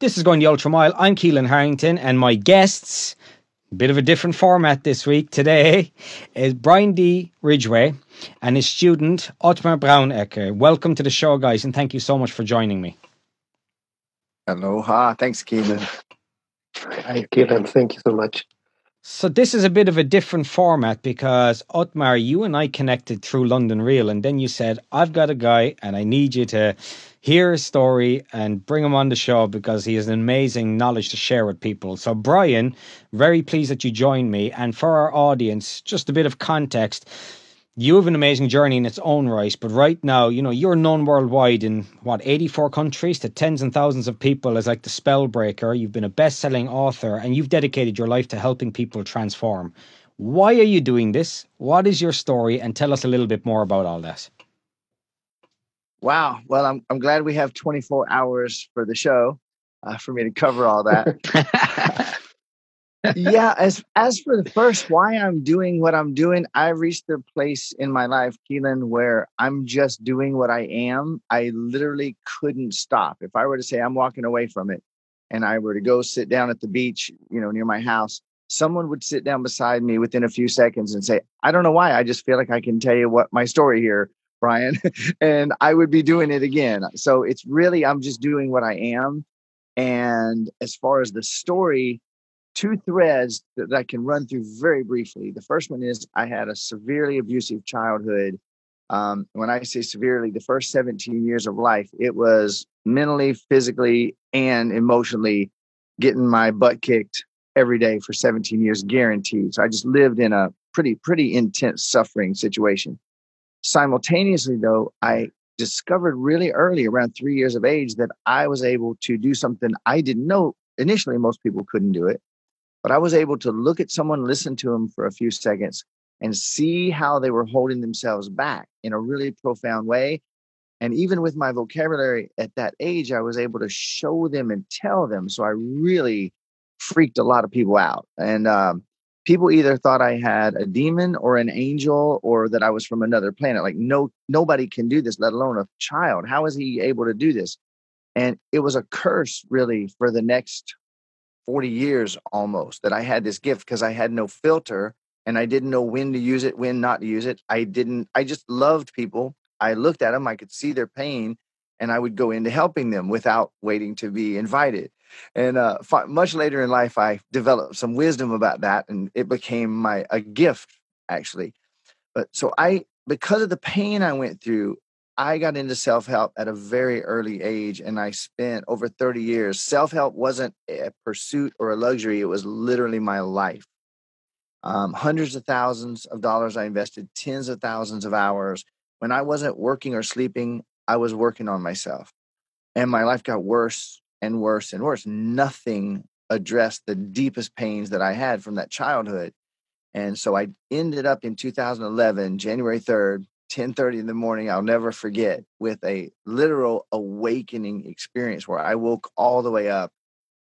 This is going the ultra mile. I'm Keelan Harrington, and my guests, a bit of a different format this week today, is Brian D. Ridgway and his student Otmar Braunecker. Welcome to the show, guys, and thank you so much for joining me. Aloha. Thanks, Keelan. Hi, Keelan. Thank you so much. So this is a bit of a different format because Otmar, you and I connected through London Real, and then you said, "I've got a guy, and I need you to." Hear his story and bring him on the show because he has an amazing knowledge to share with people. So, Brian, very pleased that you joined me. And for our audience, just a bit of context. You have an amazing journey in its own right, but right now, you know, you're known worldwide in what, 84 countries to tens and thousands of people as like the spellbreaker. You've been a best selling author and you've dedicated your life to helping people transform. Why are you doing this? What is your story? And tell us a little bit more about all that. Wow. Well, I'm I'm glad we have 24 hours for the show uh, for me to cover all that. yeah. As as for the first, why I'm doing what I'm doing, I've reached the place in my life, Keelan, where I'm just doing what I am. I literally couldn't stop. If I were to say I'm walking away from it, and I were to go sit down at the beach, you know, near my house, someone would sit down beside me within a few seconds and say, I don't know why. I just feel like I can tell you what my story here Brian, and I would be doing it again. So it's really, I'm just doing what I am. And as far as the story, two threads that I can run through very briefly. The first one is I had a severely abusive childhood. Um, when I say severely, the first 17 years of life, it was mentally, physically, and emotionally getting my butt kicked every day for 17 years, guaranteed. So I just lived in a pretty, pretty intense suffering situation. Simultaneously, though, I discovered really early, around three years of age, that I was able to do something I didn't know. Initially, most people couldn't do it, but I was able to look at someone, listen to them for a few seconds, and see how they were holding themselves back in a really profound way. And even with my vocabulary at that age, I was able to show them and tell them. So I really freaked a lot of people out. And um, people either thought I had a demon or an angel or that I was from another planet. Like no nobody can do this, let alone a child. How is he able to do this? And it was a curse really for the next 40 years almost that I had this gift because I had no filter and I didn't know when to use it, when not to use it. I didn't I just loved people. I looked at them, I could see their pain and I would go into helping them without waiting to be invited. And uh, much later in life, I developed some wisdom about that, and it became my a gift actually. But so I, because of the pain I went through, I got into self help at a very early age, and I spent over 30 years. Self help wasn't a pursuit or a luxury, it was literally my life. Um, hundreds of thousands of dollars I invested, tens of thousands of hours. When I wasn't working or sleeping, I was working on myself. And my life got worse and worse and worse. Nothing addressed the deepest pains that I had from that childhood. And so I ended up in 2011, January 3rd, 10:30 in the morning, I'll never forget, with a literal awakening experience where I woke all the way up.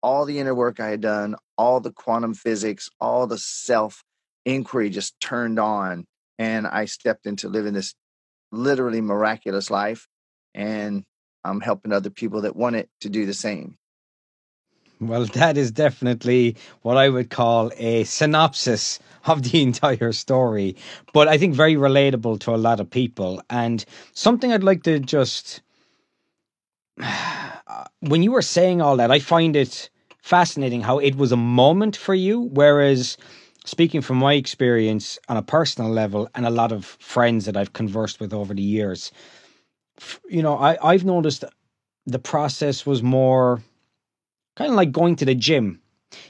All the inner work I had done, all the quantum physics, all the self inquiry just turned on and I stepped into living this literally miraculous life and I'm helping other people that want it to do the same. Well, that is definitely what I would call a synopsis of the entire story, but I think very relatable to a lot of people. And something I'd like to just, when you were saying all that, I find it fascinating how it was a moment for you, whereas speaking from my experience on a personal level and a lot of friends that I've conversed with over the years, you know, I, I've noticed the process was more kind of like going to the gym.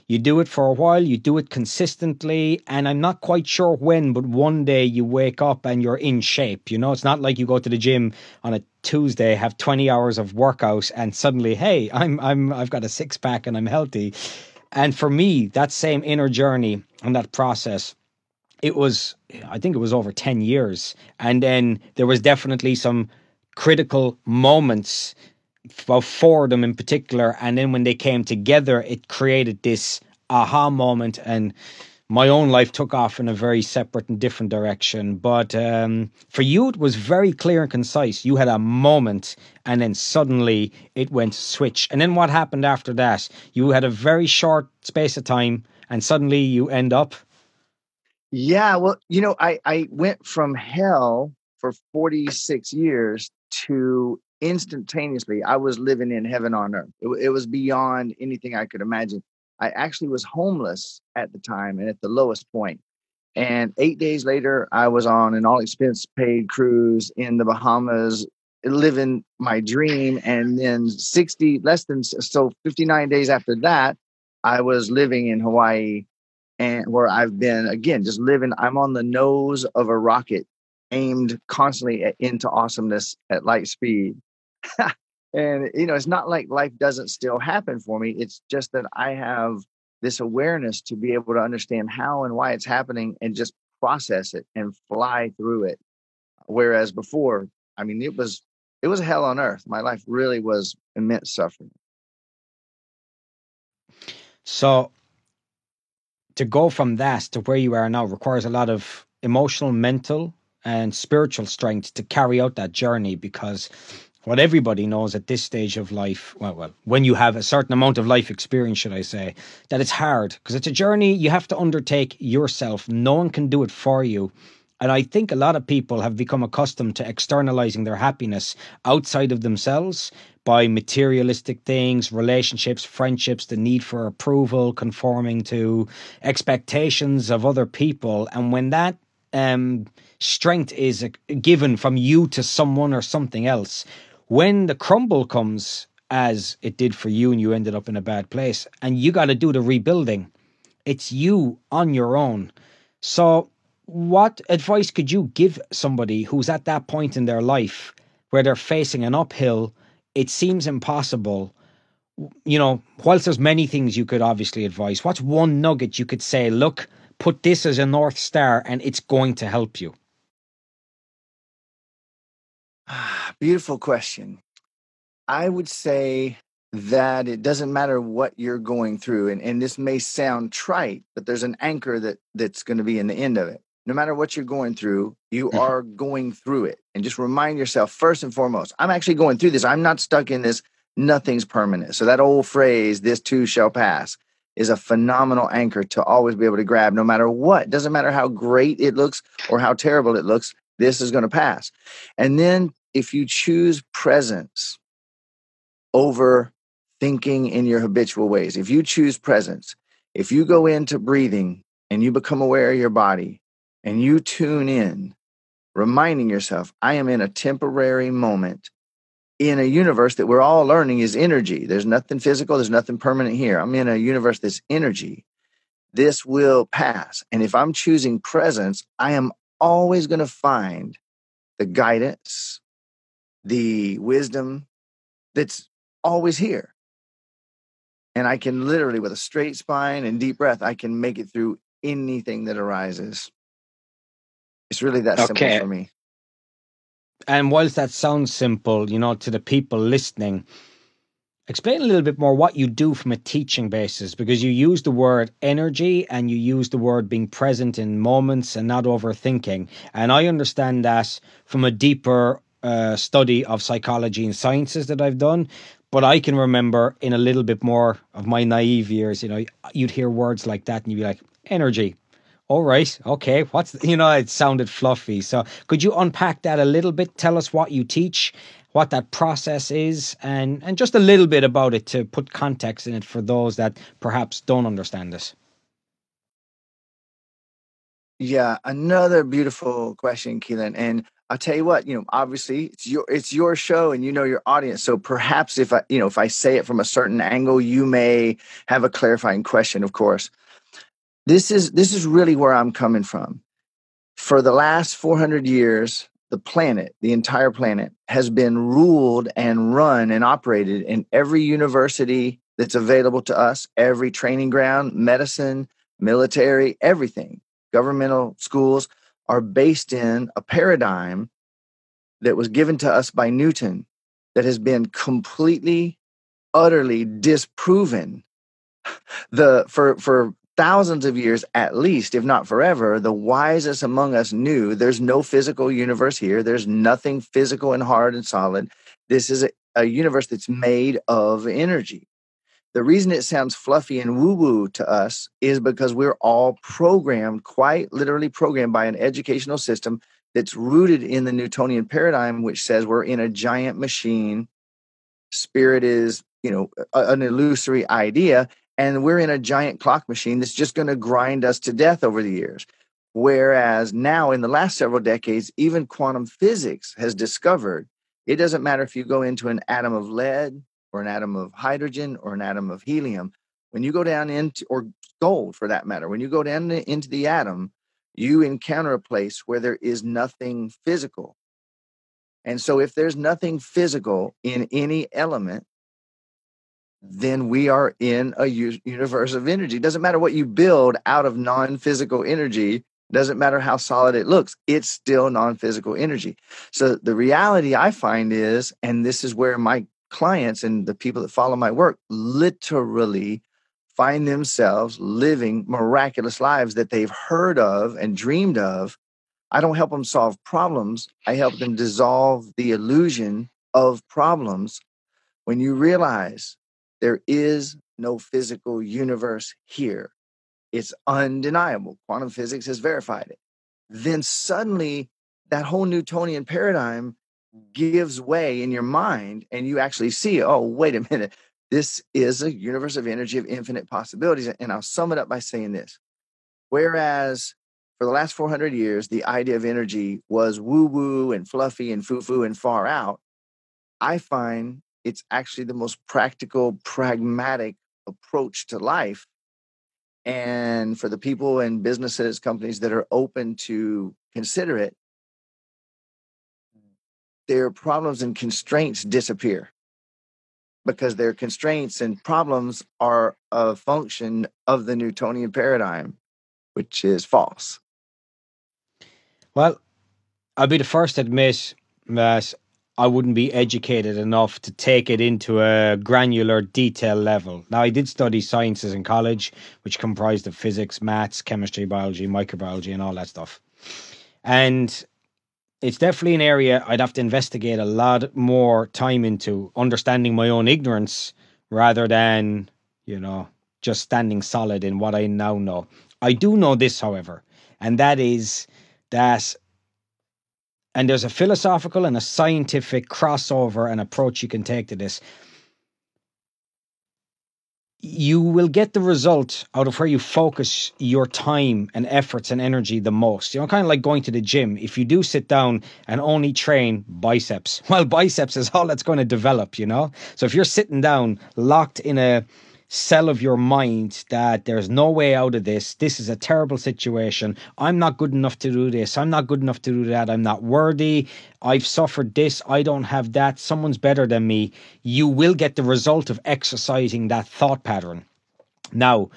You do it for a while, you do it consistently, and I'm not quite sure when, but one day you wake up and you're in shape. You know, it's not like you go to the gym on a Tuesday, have 20 hours of workout, and suddenly, hey, I'm I'm I've got a six pack and I'm healthy. And for me, that same inner journey and that process, it was I think it was over 10 years. And then there was definitely some critical moments for them in particular. And then when they came together, it created this aha moment. And my own life took off in a very separate and different direction. But um, for you, it was very clear and concise. You had a moment, and then suddenly it went switch. And then what happened after that? You had a very short space of time, and suddenly you end up. Yeah, well, you know, I I went from hell for 46 years to instantaneously I was living in heaven on earth. It, it was beyond anything I could imagine. I actually was homeless at the time and at the lowest point. And eight days later, I was on an all expense paid cruise in the Bahamas, living my dream. And then 60, less than so 59 days after that, I was living in Hawaii and where I've been again, just living. I'm on the nose of a rocket aimed constantly at, into awesomeness at light speed. and you know it's not like life doesn't still happen for me. It's just that i have this awareness to be able to understand how and why it's happening and just process it and fly through it. Whereas before i mean it was it was hell on earth. My life really was immense suffering. So to go from that to where you are now requires a lot of emotional mental and spiritual strength to carry out that journey because what everybody knows at this stage of life, well, well, when you have a certain amount of life experience, should I say, that it's hard because it's a journey you have to undertake yourself. No one can do it for you. And I think a lot of people have become accustomed to externalizing their happiness outside of themselves by materialistic things, relationships, friendships, the need for approval, conforming to expectations of other people. And when that um, strength is given from you to someone or something else, when the crumble comes, as it did for you, and you ended up in a bad place, and you got to do the rebuilding, it's you on your own. So, what advice could you give somebody who's at that point in their life where they're facing an uphill? It seems impossible. You know, whilst there's many things you could obviously advise, what's one nugget you could say, look, put this as a North Star and it's going to help you? Beautiful question. I would say that it doesn't matter what you're going through and, and this may sound trite but there's an anchor that that's going to be in the end of it no matter what you're going through you mm-hmm. are going through it and just remind yourself first and foremost i'm actually going through this i'm not stuck in this nothing's permanent so that old phrase this too shall pass is a phenomenal anchor to always be able to grab no matter what. Doesn't matter how great it looks or how terrible it looks this is going to pass. And then if you choose presence over thinking in your habitual ways, if you choose presence, if you go into breathing and you become aware of your body and you tune in, reminding yourself, I am in a temporary moment in a universe that we're all learning is energy. There's nothing physical, there's nothing permanent here. I'm in a universe that's energy. This will pass. And if I'm choosing presence, I am always going to find the guidance, the wisdom that's always here. And I can literally, with a straight spine and deep breath, I can make it through anything that arises. It's really that okay. simple for me. And whilst that sounds simple, you know, to the people listening, explain a little bit more what you do from a teaching basis because you use the word energy and you use the word being present in moments and not overthinking. And I understand that from a deeper uh, study of psychology and sciences that I've done. But I can remember in a little bit more of my naive years, you know, you'd hear words like that and you'd be like, energy. All right, okay. What's you know, it sounded fluffy. So could you unpack that a little bit? Tell us what you teach, what that process is, and and just a little bit about it to put context in it for those that perhaps don't understand this. Yeah, another beautiful question, Keelan. And I'll tell you what, you know, obviously it's your it's your show and you know your audience. So perhaps if I, you know, if I say it from a certain angle, you may have a clarifying question, of course. This is this is really where I'm coming from. For the last 400 years, the planet, the entire planet has been ruled and run and operated in every university that's available to us, every training ground, medicine, military, everything, governmental schools are based in a paradigm that was given to us by Newton that has been completely, utterly disproven the for for thousands of years at least, if not forever, the wisest among us knew there's no physical universe here. There's nothing physical and hard and solid. This is a, a universe that's made of energy. The reason it sounds fluffy and woo woo to us is because we're all programmed, quite literally programmed by an educational system that's rooted in the Newtonian paradigm, which says we're in a giant machine. Spirit is, you know, an illusory idea, and we're in a giant clock machine that's just going to grind us to death over the years. Whereas now, in the last several decades, even quantum physics has discovered it doesn't matter if you go into an atom of lead or an atom of hydrogen or an atom of helium. When you go down into, or gold for that matter, when you go down into the atom, you encounter a place where there is nothing physical. And so, if there's nothing physical in any element, then we are in a universe of energy. It doesn't matter what you build out of non physical energy, it doesn't matter how solid it looks, it's still non physical energy. So, the reality I find is, and this is where my clients and the people that follow my work literally find themselves living miraculous lives that they've heard of and dreamed of. I don't help them solve problems. I help them dissolve the illusion of problems. When you realize there is no physical universe here, it's undeniable. Quantum physics has verified it. Then suddenly, that whole Newtonian paradigm gives way in your mind, and you actually see, oh, wait a minute, this is a universe of energy of infinite possibilities. And I'll sum it up by saying this. Whereas for the last 400 years, the idea of energy was woo woo and fluffy and foo foo and far out, I find it's actually the most practical, pragmatic approach to life. Mm-hmm. And for the people and businesses, companies that are open to consider it, their problems and constraints disappear because their constraints and problems are a function of the Newtonian paradigm, which is false. Well, I'll be the first to admit that I wouldn't be educated enough to take it into a granular detail level. Now, I did study sciences in college, which comprised of physics, maths, chemistry, biology, microbiology, and all that stuff. And it's definitely an area I'd have to investigate a lot more time into understanding my own ignorance rather than, you know, just standing solid in what I now know. I do know this, however, and that is that and there's a philosophical and a scientific crossover and approach you can take to this you will get the result out of where you focus your time and efforts and energy the most. You know, kind of like going to the gym. If you do sit down and only train biceps, well, biceps is all that's going to develop, you know? So if you're sitting down locked in a cell of your mind that there's no way out of this. This is a terrible situation. I'm not good enough to do this. I'm not good enough to do that. I'm not worthy. I've suffered this. I don't have that. Someone's better than me. You will get the result of exercising that thought pattern. Now,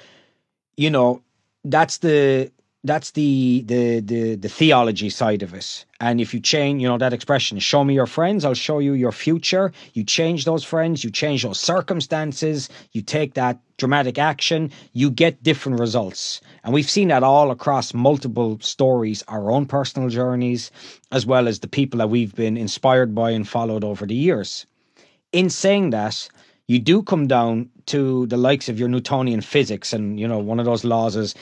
you know, that's the that's the the the the theology side of it. And if you change you know that expression show me your friends i'll show you your future. You change those friends you change those circumstances you take that dramatic action you get different results. And we've seen that all across multiple stories our own personal journeys as well as the people that we've been inspired by and followed over the years. In saying that you do come down to the likes of your Newtonian physics, and you know one of those laws is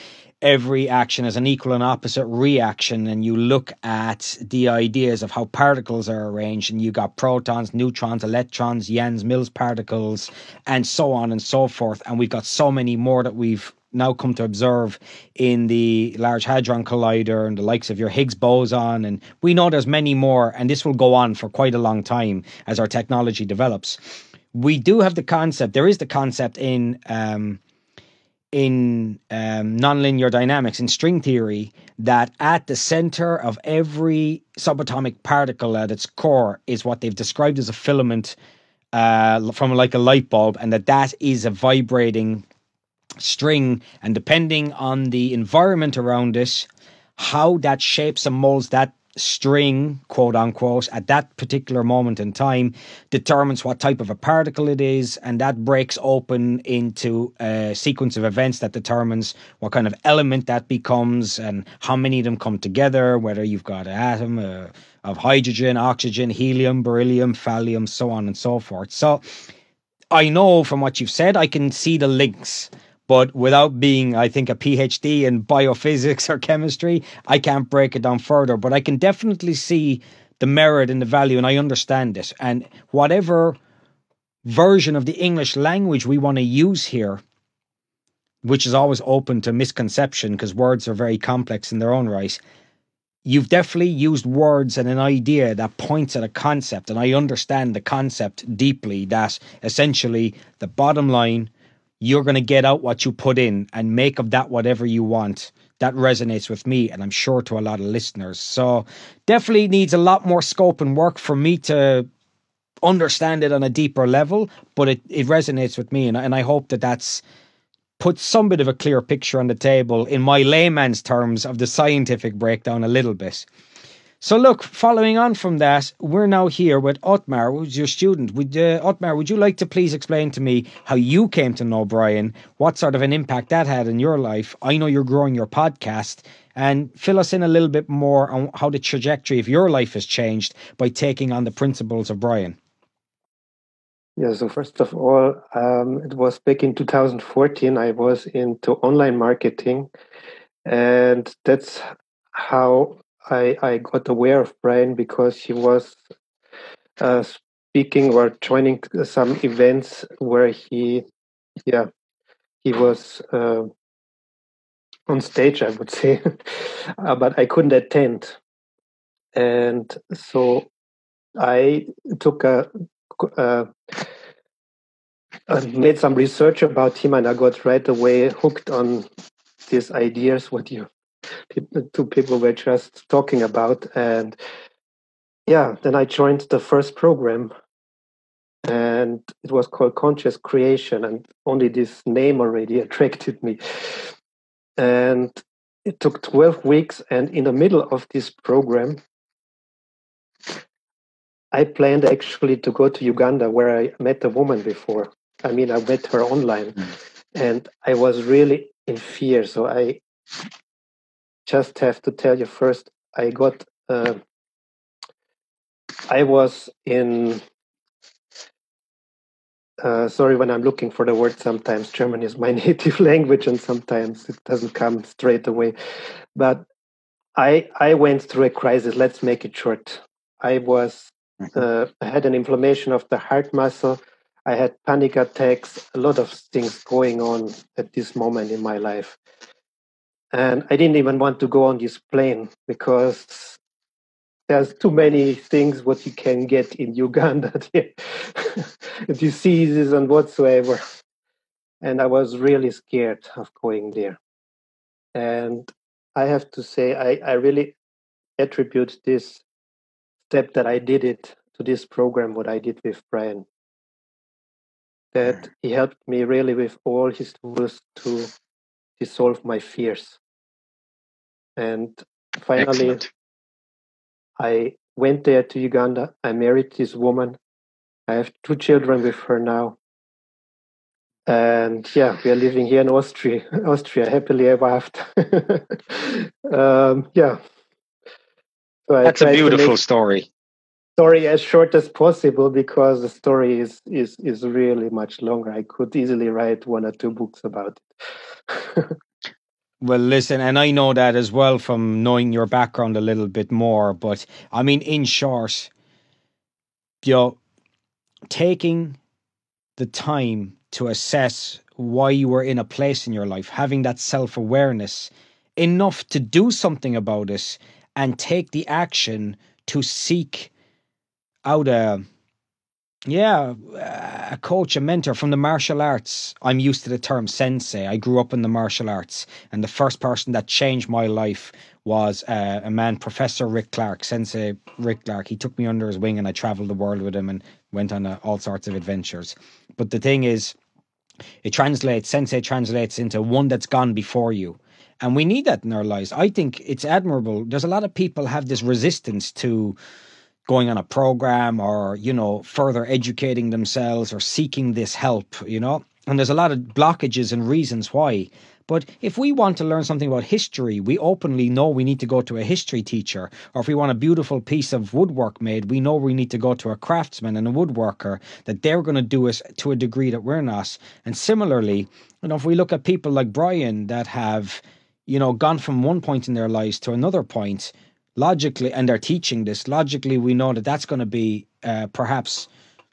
every action has an equal and opposite reaction and you look at the ideas of how particles are arranged and you got protons neutrons electrons Yang Mills particles and so on and so forth and we've got so many more that we've now come to observe in the Large Hadron Collider and the likes of your Higgs boson. And we know there's many more, and this will go on for quite a long time as our technology develops. We do have the concept, there is the concept in um, in um, nonlinear dynamics, in string theory, that at the center of every subatomic particle at its core is what they've described as a filament uh, from like a light bulb, and that that is a vibrating string. And depending on the environment around it, how that shapes and molds that string, quote unquote, at that particular moment in time determines what type of a particle it is, and that breaks open into a sequence of events that determines what kind of element that becomes and how many of them come together, whether you've got an atom uh, of hydrogen, oxygen, helium, beryllium, thallium, so on and so forth. So I know from what you've said, I can see the links but without being, I think, a PhD in biophysics or chemistry, I can't break it down further. But I can definitely see the merit and the value, and I understand it. And whatever version of the English language we want to use here, which is always open to misconception because words are very complex in their own right. You've definitely used words and an idea that points at a concept, and I understand the concept deeply. That essentially the bottom line you're going to get out what you put in and make of that whatever you want. That resonates with me, and I'm sure to a lot of listeners. So, definitely needs a lot more scope and work for me to understand it on a deeper level, but it, it resonates with me, and, and I hope that that's put some bit of a clear picture on the table in my layman's terms of the scientific breakdown a little bit. So, look, following on from that, we're now here with Otmar, who's your student. Would uh, Otmar, would you like to please explain to me how you came to know Brian, what sort of an impact that had in your life? I know you're growing your podcast, and fill us in a little bit more on how the trajectory of your life has changed by taking on the principles of Brian. Yeah, so first of all, um, it was back in 2014. I was into online marketing, and that's how I, I got aware of Brian because he was uh, speaking or joining some events where he, yeah, he was uh, on stage, I would say, uh, but I couldn't attend. And so I took a, uh, made some research about him and I got right away hooked on these ideas, what you two people were just talking about. And yeah, then I joined the first program and it was called Conscious Creation. And only this name already attracted me. And it took 12 weeks. And in the middle of this program, I planned actually to go to Uganda where I met a woman before. I mean, I met her online mm. and I was really in fear. So I just have to tell you first, I got, uh, I was in, uh, sorry when I'm looking for the word, sometimes German is my native language and sometimes it doesn't come straight away. But I, I went through a crisis, let's make it short. I was, mm-hmm. uh, I had an inflammation of the heart muscle. I had panic attacks, a lot of things going on at this moment in my life. And I didn't even want to go on this plane because there's too many things what you can get in Uganda, diseases and whatsoever. And I was really scared of going there. And I have to say, I, I really attribute this step that I did it to this program, what I did with Brian. That mm. he helped me really with all his tools to dissolve my fears. And finally, Excellent. I went there to Uganda. I married this woman. I have two children with her now. And yeah, we are living here in Austria, Austria, happily ever after. um, yeah. So That's a beautiful story. Story as short as possible because the story is is is really much longer. I could easily write one or two books about it. Well, listen, and I know that as well from knowing your background a little bit more. But I mean, in short, you know, taking the time to assess why you were in a place in your life, having that self awareness enough to do something about it and take the action to seek out a yeah, a coach, a mentor from the martial arts. I'm used to the term sensei. I grew up in the martial arts, and the first person that changed my life was uh, a man, Professor Rick Clark, Sensei Rick Clark. He took me under his wing, and I traveled the world with him and went on uh, all sorts of adventures. But the thing is, it translates, Sensei translates into one that's gone before you. And we need that in our lives. I think it's admirable. There's a lot of people have this resistance to going on a program or, you know, further educating themselves or seeking this help, you know. And there's a lot of blockages and reasons why. But if we want to learn something about history, we openly know we need to go to a history teacher. Or if we want a beautiful piece of woodwork made, we know we need to go to a craftsman and a woodworker, that they're going to do it to a degree that we're not. And similarly, you know, if we look at people like Brian that have, you know, gone from one point in their lives to another point, logically, and they're teaching this, logically, we know that that's going to be uh, perhaps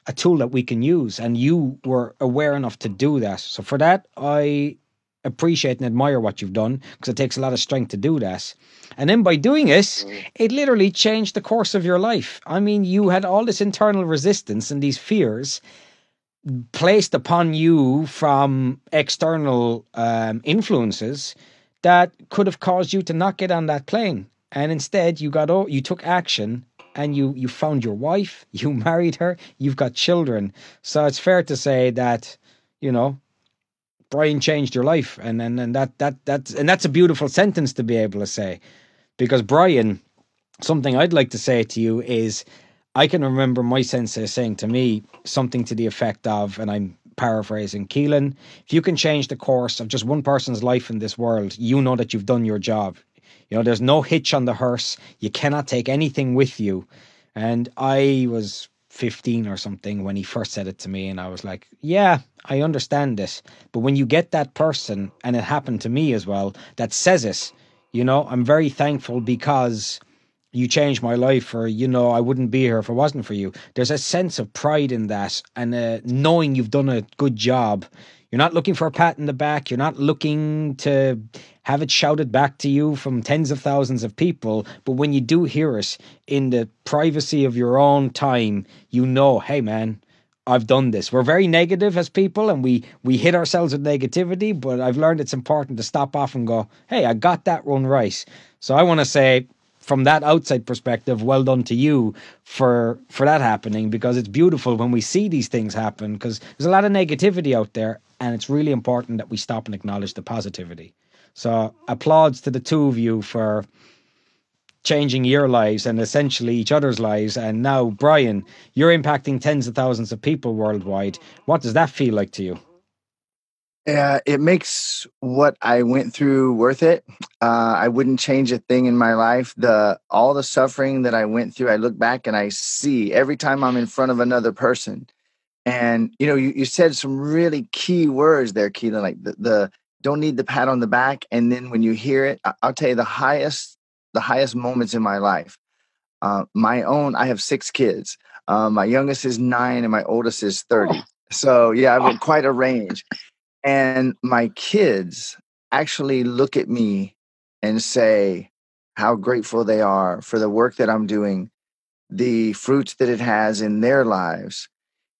a tool that we can use. And you were aware enough to do that. So for that, I appreciate and admire what you've done because it takes a lot of strength to do that. And then by doing it, mm. it literally changed the course of your life. I mean, you had all this internal resistance and these fears placed upon you from external um, influences that could have caused you to not get on that plane. And instead, you got you took action and you you found your wife, you married her, you've got children. So it's fair to say that you know Brian changed your life, and and and that that that's and that's a beautiful sentence to be able to say, because Brian, something I'd like to say to you is, I can remember my sensei saying to me something to the effect of, and I'm paraphrasing, Keelan, if you can change the course of just one person's life in this world, you know that you've done your job. You know, there's no hitch on the hearse. You cannot take anything with you. And I was 15 or something when he first said it to me and I was like, yeah, I understand this. But when you get that person and it happened to me as well that says it, you know, I'm very thankful because you changed my life or you know I wouldn't be here if it wasn't for you. There's a sense of pride in that and uh, knowing you've done a good job. You're not looking for a pat in the back. You're not looking to have it shouted back to you from tens of thousands of people. But when you do hear it in the privacy of your own time, you know, hey, man, I've done this. We're very negative as people and we we hit ourselves with negativity, but I've learned it's important to stop off and go, "Hey, I got that one right." So I want to say from that outside perspective, well done to you for for that happening because it's beautiful when we see these things happen because there's a lot of negativity out there and it's really important that we stop and acknowledge the positivity. So applauds to the two of you for changing your lives and essentially each other's lives. And now, Brian, you're impacting tens of thousands of people worldwide. What does that feel like to you? Yeah, it makes what I went through worth it. Uh, I wouldn't change a thing in my life. The all the suffering that I went through, I look back and I see every time I'm in front of another person. And you know, you, you said some really key words there, Keelan, like the, the don't need the pat on the back. And then when you hear it, I'll tell you the highest, the highest moments in my life. Uh, my own, I have six kids. Uh, my youngest is nine and my oldest is 30. So yeah, I've got quite a range. And my kids actually look at me and say how grateful they are for the work that I'm doing, the fruits that it has in their lives.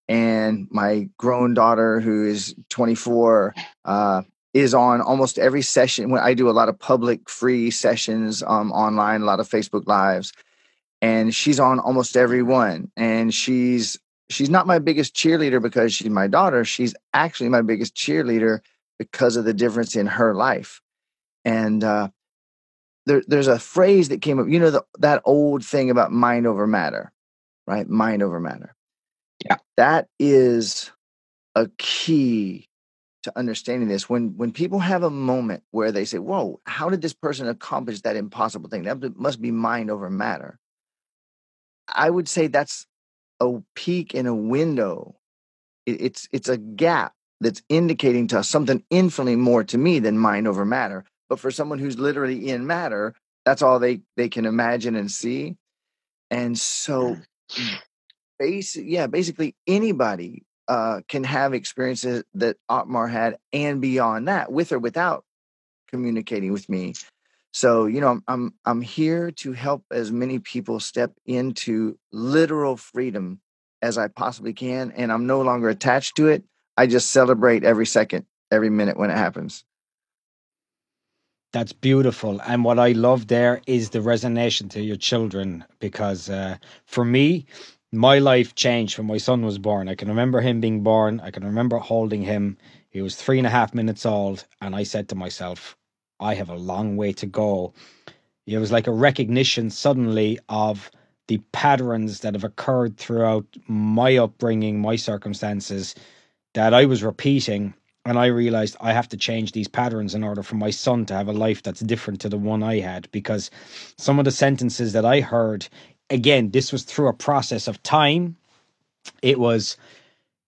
And my grown daughter, who is 24, uh, is on almost every session. When I do a lot of public free sessions um, online, a lot of Facebook lives, and she's on almost every one. And she's she's not my biggest cheerleader because she's my daughter. She's actually my biggest cheerleader because of the difference in her life. And uh, there, there's a phrase that came up. You know the, that old thing about mind over matter, right? Mind over matter. Yeah, that is a key to understanding this when when people have a moment where they say whoa how did this person accomplish that impossible thing that must be mind over matter i would say that's a peek in a window it, it's it's a gap that's indicating to us something infinitely more to me than mind over matter but for someone who's literally in matter that's all they they can imagine and see and so mm. basic yeah basically anybody uh, can have experiences that Otmar had and beyond that, with or without communicating with me. So, you know, I'm, I'm here to help as many people step into literal freedom as I possibly can, and I'm no longer attached to it. I just celebrate every second, every minute when it happens. That's beautiful. And what I love there is the resonation to your children because uh, for me, my life changed when my son was born. I can remember him being born. I can remember holding him. He was three and a half minutes old. And I said to myself, I have a long way to go. It was like a recognition suddenly of the patterns that have occurred throughout my upbringing, my circumstances that I was repeating. And I realized I have to change these patterns in order for my son to have a life that's different to the one I had. Because some of the sentences that I heard, again, this was through a process of time. It was,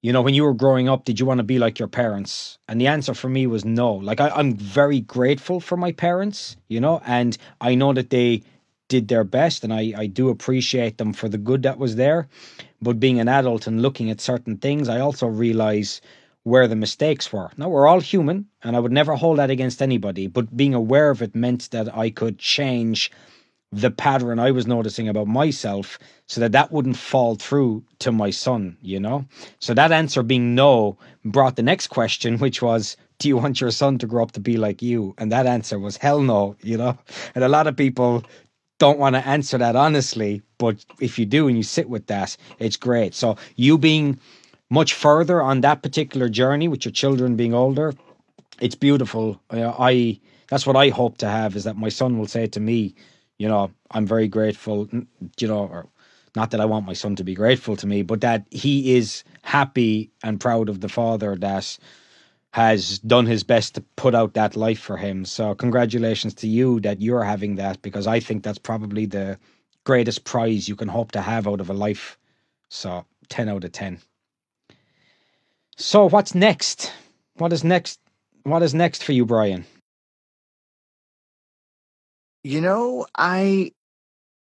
you know, when you were growing up, did you want to be like your parents? And the answer for me was no. Like, I, I'm very grateful for my parents, you know, and I know that they did their best and I, I do appreciate them for the good that was there. But being an adult and looking at certain things, I also realize where the mistakes were. Now, we're all human and I would never hold that against anybody, but being aware of it meant that I could change the pattern I was noticing about myself so that that wouldn't fall through to my son, you know? So that answer being no brought the next question, which was, do you want your son to grow up to be like you? And that answer was hell no, you know? And a lot of people don't want to answer that honestly, but if you do and you sit with that, it's great. So you being much further on that particular journey with your children being older, it's beautiful. Uh, I that's what I hope to have is that my son will say to me, you know, I'm very grateful, you know, or not that I want my son to be grateful to me, but that he is happy and proud of the father that has done his best to put out that life for him. So congratulations to you that you're having that because I think that's probably the greatest prize you can hope to have out of a life. So 10 out of 10. So what's next? What is next? What is next for you, Brian? You know, I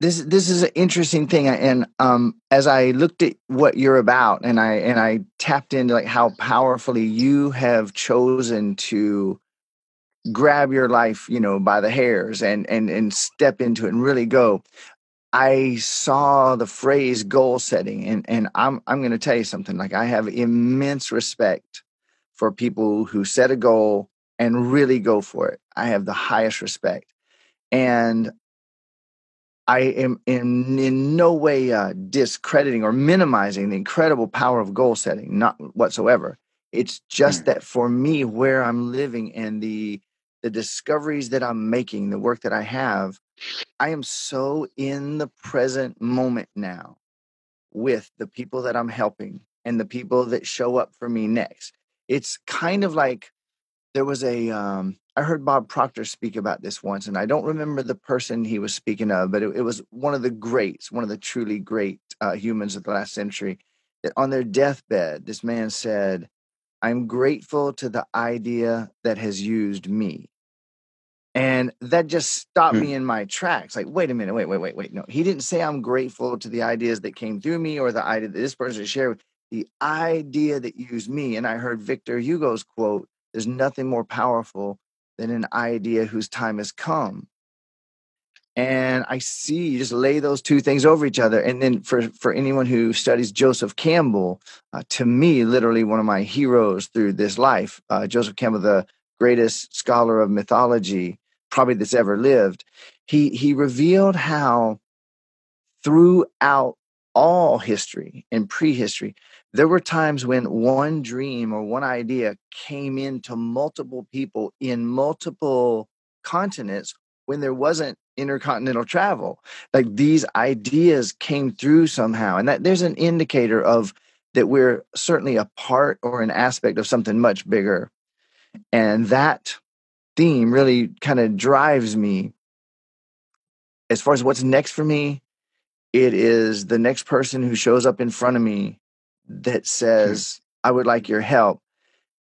this this is an interesting thing and um as i looked at what you're about and i and i tapped into like how powerfully you have chosen to grab your life you know by the hairs and and and step into it and really go i saw the phrase goal setting and and i'm i'm going to tell you something like i have immense respect for people who set a goal and really go for it. I have the highest respect and I am in in no way uh, discrediting or minimizing the incredible power of goal setting, not whatsoever. It's just mm. that for me, where I'm living and the the discoveries that I'm making, the work that I have, I am so in the present moment now with the people that I'm helping and the people that show up for me next. It's kind of like there was a um, I heard Bob Proctor speak about this once, and I don't remember the person he was speaking of, but it, it was one of the greats, one of the truly great uh, humans of the last century. That on their deathbed, this man said, "I'm grateful to the idea that has used me." And that just stopped mm-hmm. me in my tracks. Like, wait a minute, wait, wait, wait, wait. No, he didn't say I'm grateful to the ideas that came through me or the idea that this person shared. The idea that used me. And I heard Victor Hugo's quote there's nothing more powerful than an idea whose time has come. And I see you just lay those two things over each other. And then for, for anyone who studies Joseph Campbell, uh, to me, literally one of my heroes through this life, uh, Joseph Campbell, the greatest scholar of mythology probably that's ever lived, he, he revealed how throughout all history and prehistory, there were times when one dream or one idea came into multiple people in multiple continents when there wasn't intercontinental travel. Like these ideas came through somehow and that there's an indicator of that we're certainly a part or an aspect of something much bigger. And that theme really kind of drives me. As far as what's next for me it is the next person who shows up in front of me that says, hmm. I would like your help,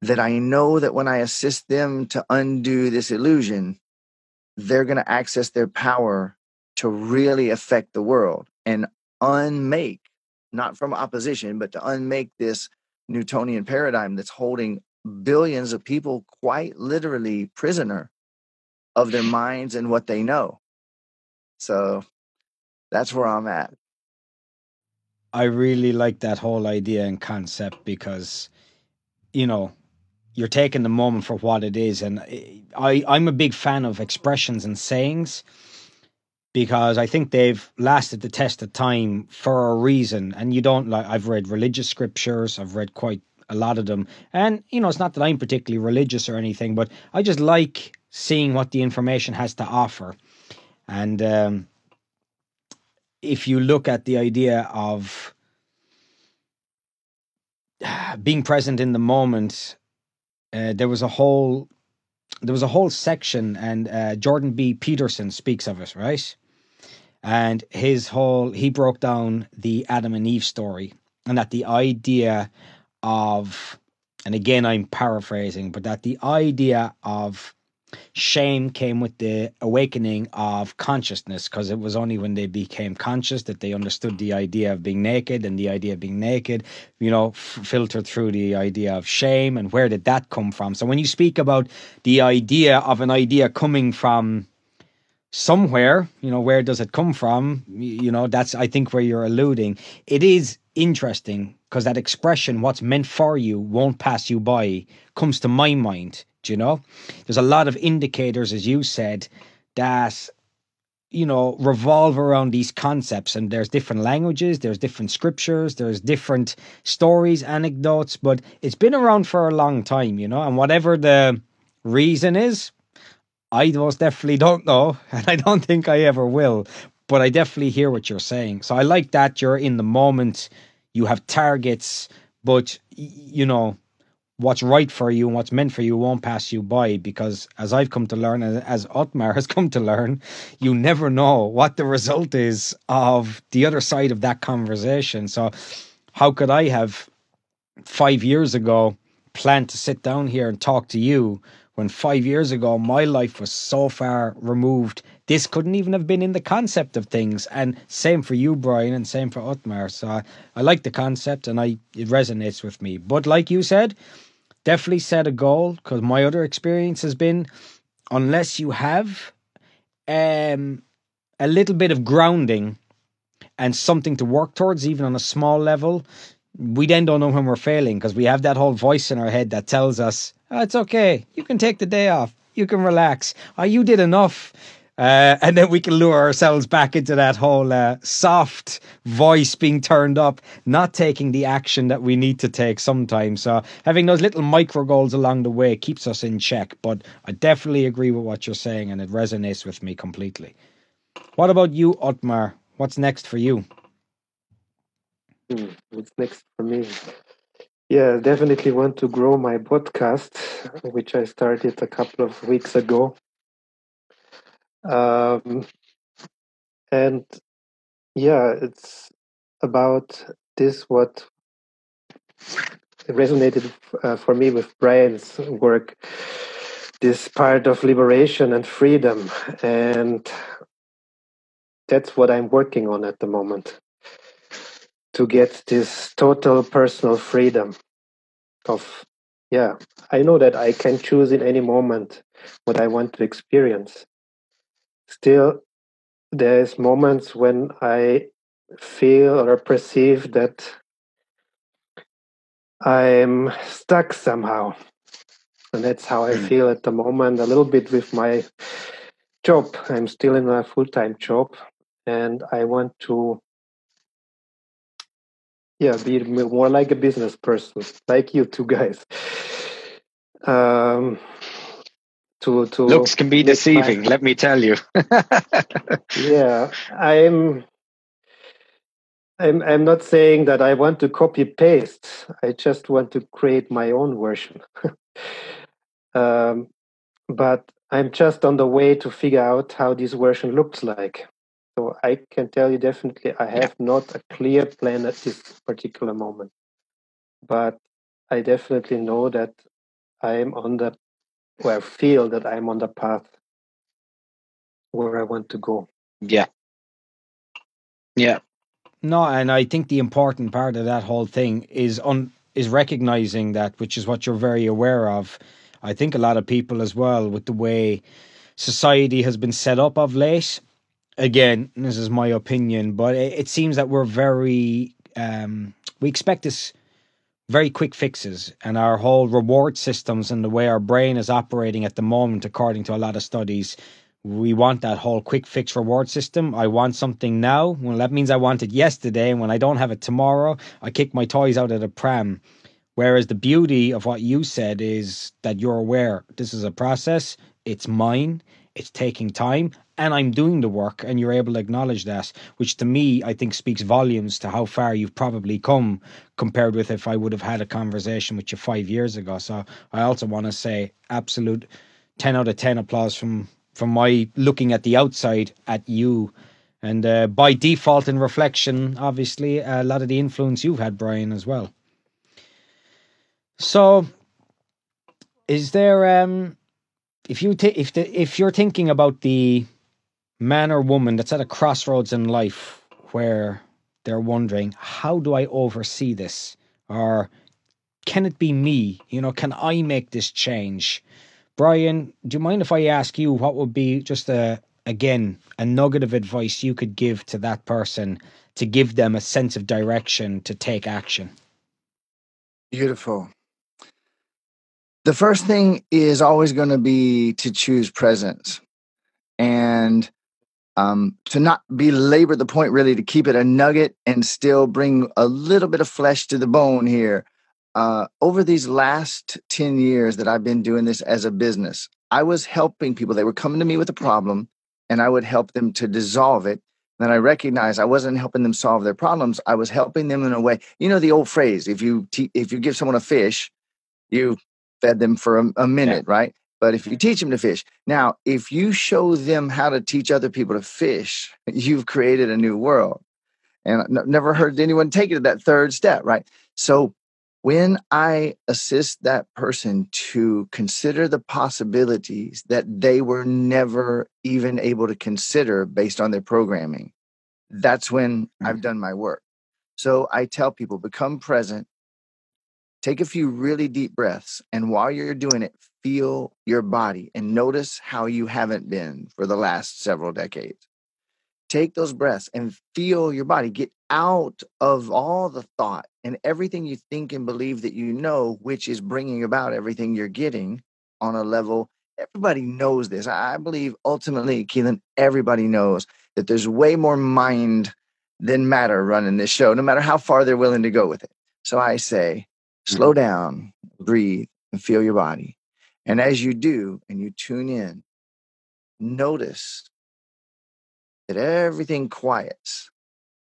that I know that when I assist them to undo this illusion, they're going to access their power to really affect the world and unmake, not from opposition, but to unmake this Newtonian paradigm that's holding billions of people quite literally prisoner of their minds and what they know. So that's where I'm at. I really like that whole idea and concept because, you know, you're taking the moment for what it is. And I, I'm a big fan of expressions and sayings because I think they've lasted the test of time for a reason. And you don't like, I've read religious scriptures, I've read quite a lot of them. And, you know, it's not that I'm particularly religious or anything, but I just like seeing what the information has to offer. And um, if you look at the idea of being present in the moment, uh, there was a whole there was a whole section, and uh, Jordan B. Peterson speaks of it, right? And his whole he broke down the Adam and Eve story, and that the idea of, and again I'm paraphrasing, but that the idea of shame came with the awakening of consciousness because it was only when they became conscious that they understood the idea of being naked and the idea of being naked you know f- filtered through the idea of shame and where did that come from. So when you speak about the idea of an idea coming from somewhere you know where does it come from? You know that's i think where you're alluding. It is interesting because that expression what's meant for you won't pass you by comes to my mind do you know? There's a lot of indicators, as you said, that you know revolve around these concepts and there's different languages there's different scriptures there's different stories anecdotes but it's been around for a long time you know and whatever the reason is i most definitely don't know and i don't think i ever will but i definitely hear what you're saying so i like that you're in the moment you have targets but you know what's right for you and what's meant for you won't pass you by because as I've come to learn and as Otmar has come to learn you never know what the result is of the other side of that conversation. So how could I have 5 years ago planned to sit down here and talk to you when 5 years ago my life was so far removed this couldn't even have been in the concept of things. And same for you Brian and same for Otmar. So I, I like the concept and I it resonates with me. But like you said definitely set a goal because my other experience has been unless you have um, a little bit of grounding and something to work towards, even on a small level, we then don't know when we're failing because we have that whole voice in our head that tells us, oh, it's okay, you can take the day off, you can relax, oh, you did enough. Uh, and then we can lure ourselves back into that whole uh, soft voice being turned up, not taking the action that we need to take sometimes. So having those little micro goals along the way keeps us in check. But I definitely agree with what you're saying, and it resonates with me completely. What about you, Otmar? What's next for you? Hmm, what's next for me? Yeah, definitely want to grow my podcast, which I started a couple of weeks ago. Um, and yeah, it's about this what resonated uh, for me with Brian's work, this part of liberation and freedom. And that's what I'm working on at the moment to get this total personal freedom of yeah i know that i can choose in any moment what i want to experience still there's moments when I feel or perceive that I'm stuck somehow. And that's how I hmm. feel at the moment, a little bit with my job. I'm still in a full time job and I want to yeah, be more like a business person, like you two guys. Um, to to looks can be deceiving my... let me tell you. Yeah i'm i'm i'm not saying that i want to copy paste i just want to create my own version. Um, but i'm just on the way to figure out how this version looks like. So i can tell you definitely i have not a clear plan at this particular moment. But i definitely know that i'm on the where I feel that I'm on the path where I want to go. Yeah. Yeah. No, and I think the important part of that whole thing is on is recognizing that, which is what you're very aware of. I think a lot of people as well, with the way society has been set up of late. Again, this is my opinion, but it, it seems that we're very um, we expect this very quick fixes and our whole reward systems and the way our brain is operating at the moment, according to a lot of studies, we want that whole quick fix reward system. I want something now. Well, that means I want it yesterday. And when I don't have it tomorrow, I kick my toys out of the pram. Whereas the beauty of what you said is that you're aware this is a process, it's mine, it's taking time, and I'm doing the work, and you're able to acknowledge that, which to me, I think speaks volumes to how far you've probably come compared with if I would have had a conversation with you five years ago. So I also want to say absolute 10 out of 10 applause from from my looking at the outside at you and uh, by default and reflection obviously a lot of the influence you've had brian as well so, is there um, if you t- if the if you're thinking about the man or woman that's at a crossroads in life where they're wondering how do I oversee this or can it be me? You know, can I make this change? Brian, do you mind if I ask you what would be just a again a nugget of advice you could give to that person to give them a sense of direction to take action? Beautiful. The first thing is always going to be to choose presence and um, to not belabor the point, really, to keep it a nugget and still bring a little bit of flesh to the bone here. Uh, over these last 10 years that I've been doing this as a business, I was helping people. They were coming to me with a problem, and I would help them to dissolve it. Then I recognized I wasn't helping them solve their problems. I was helping them in a way. You know the old phrase: if you te- if you give someone a fish, you fed them for a, a minute, yeah. right? But if you teach them to fish, now, if you show them how to teach other people to fish, you've created a new world. And I've never heard anyone take it to that third step, right? So when I assist that person to consider the possibilities that they were never even able to consider based on their programming, that's when mm-hmm. I've done my work. So I tell people become present, Take a few really deep breaths. And while you're doing it, feel your body and notice how you haven't been for the last several decades. Take those breaths and feel your body. Get out of all the thought and everything you think and believe that you know, which is bringing about everything you're getting on a level. Everybody knows this. I believe ultimately, Keelan, everybody knows that there's way more mind than matter running this show, no matter how far they're willing to go with it. So I say, Slow mm-hmm. down, breathe, and feel your body. And as you do, and you tune in, notice that everything quiets.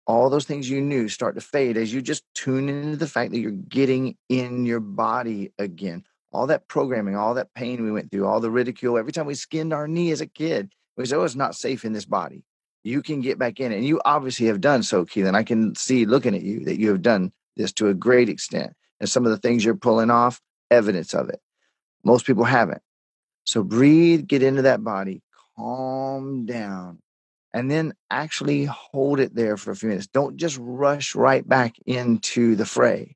All those things you knew start to fade as you just tune into the fact that you're getting in your body again. All that programming, all that pain we went through, all the ridicule, every time we skinned our knee as a kid, we said, oh, it's not safe in this body. You can get back in. And you obviously have done so, Keelan. I can see looking at you that you have done this to a great extent and some of the things you're pulling off, evidence of it. Most people haven't. So breathe, get into that body, calm down, and then actually hold it there for a few minutes. Don't just rush right back into the fray.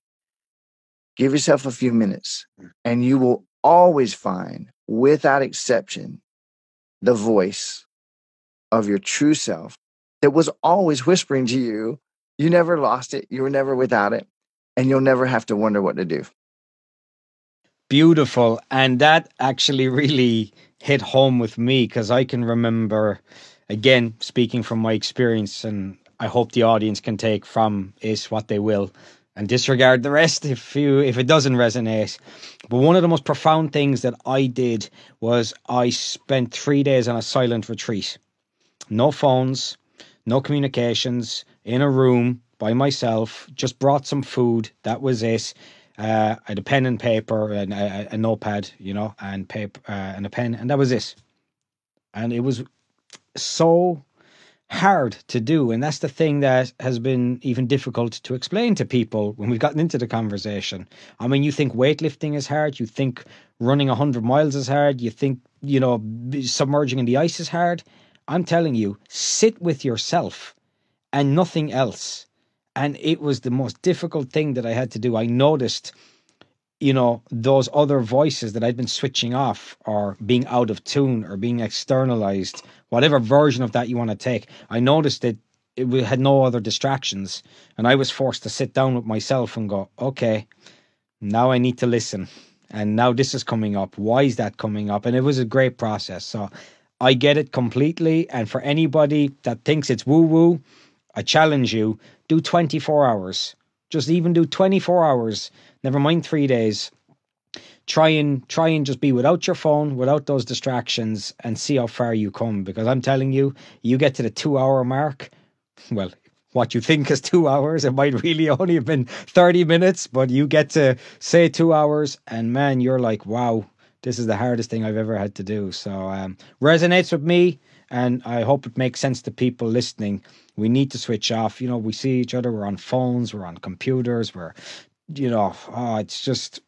Give yourself a few minutes, mm. and you will always find, without exception, the voice of your true self that was always whispering to you. You never lost it. You were never without it and you'll never have to wonder what to do. Beautiful. And that actually really hit home with me because I can remember, again, speaking from my experience, and I hope the audience can take from is what they will and disregard the rest if you if it doesn't resonate. But one of the most profound things that I did was I spent three days on a silent retreat. No phones, no communications, in a room by myself, just brought some food. That was it. Uh, I had a pen and paper and a, a notepad, you know, and paper uh, and a pen, and that was it. And it was so hard to do, and that's the thing that has been even difficult to explain to people when we've gotten into the conversation. I mean, you think weightlifting is hard, you think running hundred miles is hard, you think you know submerging in the ice is hard. I'm telling you, sit with yourself and nothing else and it was the most difficult thing that I had to do. I noticed, you know, those other voices that I'd been switching off or being out of tune or being externalized, whatever version of that you want to take. I noticed that it had no other distractions, and I was forced to sit down with myself and go, okay, now I need to listen. And now this is coming up. Why is that coming up? And it was a great process. So I get it completely. And for anybody that thinks it's woo woo, I challenge you do 24 hours Just even do 24 hours, never mind three days. Try and try and just be without your phone, without those distractions, and see how far you come. Because I'm telling you, you get to the two hour mark. Well, what you think is two hours. It might really only have been 30 minutes, but you get to say two hours, and man, you're like, wow, this is the hardest thing I've ever had to do. So um, resonates with me, and I hope it makes sense to people listening. We need to switch off. You know, we see each other. We're on phones. We're on computers. We're, you know, oh, it's just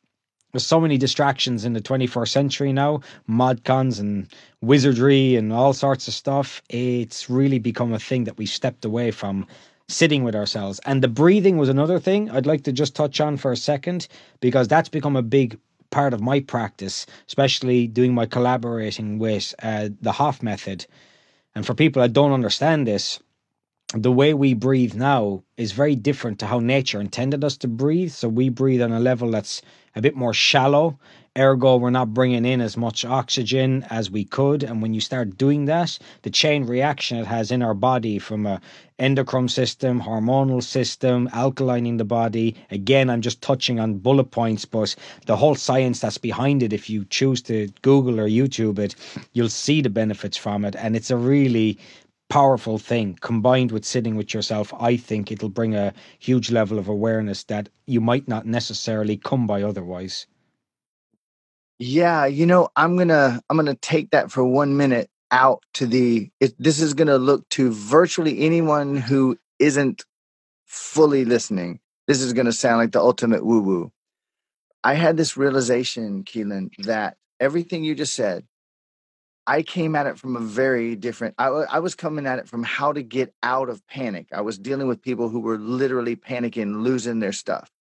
there's so many distractions in the 21st century now mod cons and wizardry and all sorts of stuff it's really become a thing that we stepped away from sitting with ourselves and the breathing was another thing i'd like to just touch on for a second because that's become a big part of my practice especially doing my collaborating with uh, the hof method and for people that don't understand this the way we breathe now is very different to how nature intended us to breathe. So we breathe on a level that's a bit more shallow. Ergo, we're not bringing in as much oxygen as we could. And when you start doing that, the chain reaction it has in our body from a endocrine system, hormonal system, alkalining the body. Again, I'm just touching on bullet points, but the whole science that's behind it, if you choose to Google or YouTube it, you'll see the benefits from it. And it's a really powerful thing combined with sitting with yourself i think it'll bring a huge level of awareness that you might not necessarily come by otherwise yeah you know i'm gonna i'm gonna take that for one minute out to the it, this is gonna look to virtually anyone who isn't fully listening this is gonna sound like the ultimate woo woo i had this realization keelan that everything you just said I came at it from a very different. I was coming at it from how to get out of panic. I was dealing with people who were literally panicking, losing their stuff.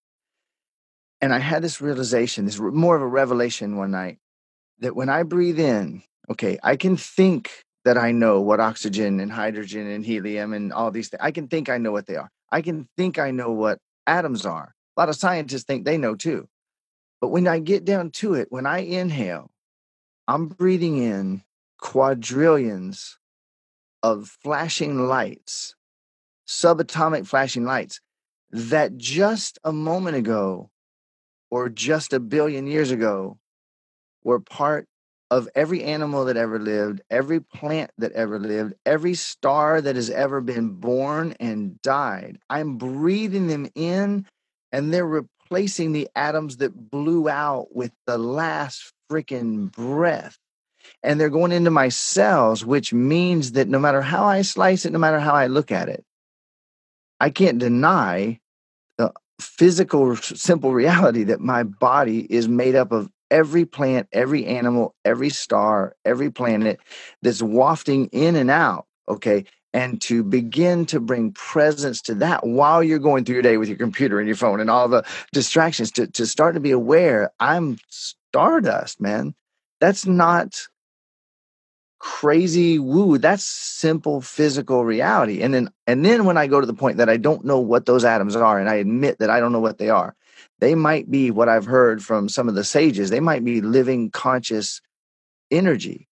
And I had this realization, this more of a revelation one night, that when I breathe in, okay, I can think that I know what oxygen and hydrogen and helium and all these things. I can think I know what they are. I can think I know what atoms are. A lot of scientists think they know too. But when I get down to it, when I inhale, I'm breathing in quadrillions of flashing lights, subatomic flashing lights, that just a moment ago or just a billion years ago were part of every animal that ever lived, every plant that ever lived, every star that has ever been born and died. I'm breathing them in, and they're replacing the atoms that blew out with the last freaking breath and they're going into my cells, which means that no matter how I slice it, no matter how I look at it, I can't deny physical, simple reality that my body is made up of every plant, every animal, every star, every planet that's wafting in and out. Okay. And to begin to bring presence to that while you're going through your day with your computer and your phone and all the distractions, to, to start to be aware, I'm stardust, man. That's not crazy woo that's simple physical reality and then and then when i go to the point that i don't know what those atoms are and i admit that i don't know what they are they might be what i've heard from some of the sages they might be living conscious energy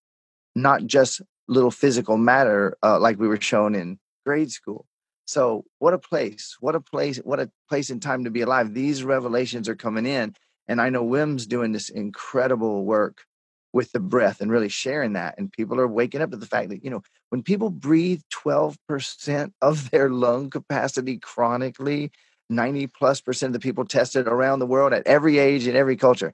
not just little physical matter uh, like we were shown in grade school. So what a place what a place what a place and time to be alive. These revelations are coming in and i know wim's doing this incredible work with the breath and really sharing that. And people are waking up to the fact that, you know, when people breathe 12% of their lung capacity chronically, 90 plus percent of the people tested around the world at every age and every culture,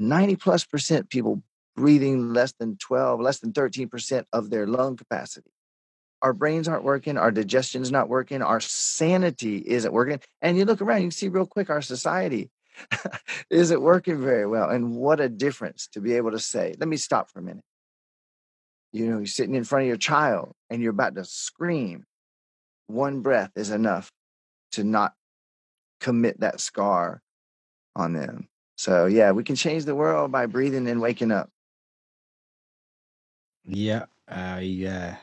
90 plus percent people breathing less than 12, less than 13% of their lung capacity. Our brains aren't working, our digestion is not working, our sanity isn't working. And you look around, you see real quick our society is it working very well? And what a difference to be able to say, let me stop for a minute. You know, you're sitting in front of your child and you're about to scream. One breath is enough to not commit that scar on them. So, yeah, we can change the world by breathing and waking up. Yeah, uh, yeah.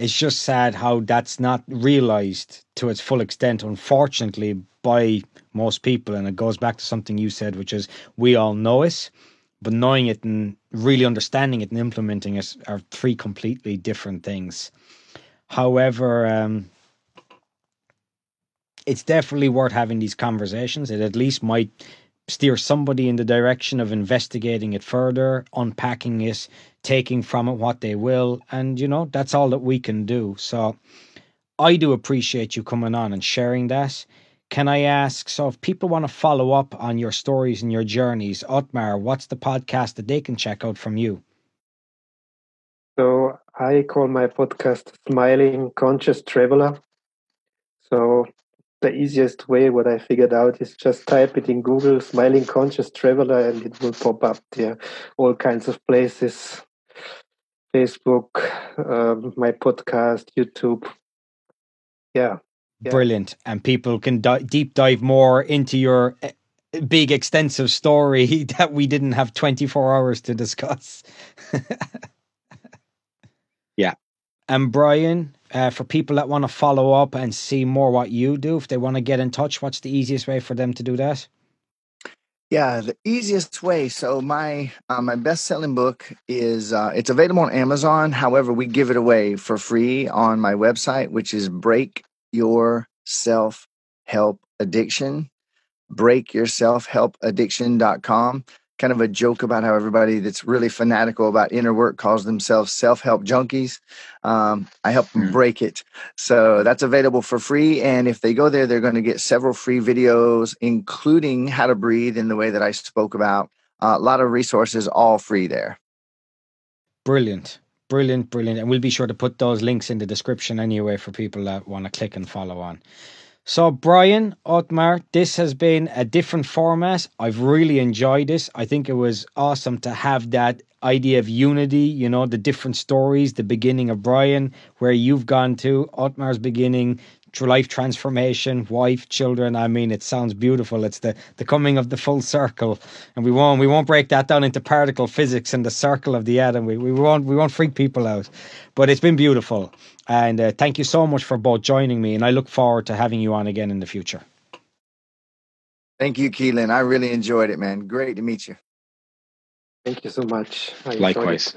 It's just sad how that's not realized to its full extent, unfortunately, by most people. And it goes back to something you said, which is we all know it, but knowing it and really understanding it and implementing it are three completely different things. However, um, it's definitely worth having these conversations. It at least might steer somebody in the direction of investigating it further, unpacking it, taking from it what they will. And, you know, that's all that we can do. So I do appreciate you coming on and sharing that. Can I ask, so if people want to follow up on your stories and your journeys, Otmar, what's the podcast that they can check out from you? So I call my podcast Smiling Conscious Traveler. So the easiest way, what I figured out is just type it in Google, Smiling Conscious Traveler, and it will pop up there. All kinds of places Facebook, um, my podcast, YouTube. Yeah. yeah. Brilliant. And people can di- deep dive more into your eh, big, extensive story that we didn't have 24 hours to discuss. yeah. And Brian, uh, for people that want to follow up and see more what you do, if they want to get in touch, what's the easiest way for them to do that? Yeah, the easiest way. So my uh, my best selling book is uh, it's available on Amazon. However, we give it away for free on my website, which is Break Your Self Help Addiction. BreakYourselfHelpAddiction.com kind of a joke about how everybody that's really fanatical about inner work calls themselves self-help junkies. Um, I help them mm. break it. So that's available for free. And if they go there, they're going to get several free videos, including how to breathe in the way that I spoke about. Uh, a lot of resources, all free there. Brilliant. Brilliant, brilliant. And we'll be sure to put those links in the description anyway for people that want to click and follow on. So, Brian, Otmar, this has been a different format. I've really enjoyed this. I think it was awesome to have that idea of unity, you know, the different stories, the beginning of Brian, where you've gone to, Otmar's beginning, life transformation, wife, children. I mean, it sounds beautiful. It's the the coming of the full circle, and we won't we won't break that down into particle physics and the circle of the atom. We we won't we won't freak people out, but it's been beautiful. And uh, thank you so much for both joining me, and I look forward to having you on again in the future. Thank you, Keelan. I really enjoyed it, man. Great to meet you. Thank you so much. I Likewise.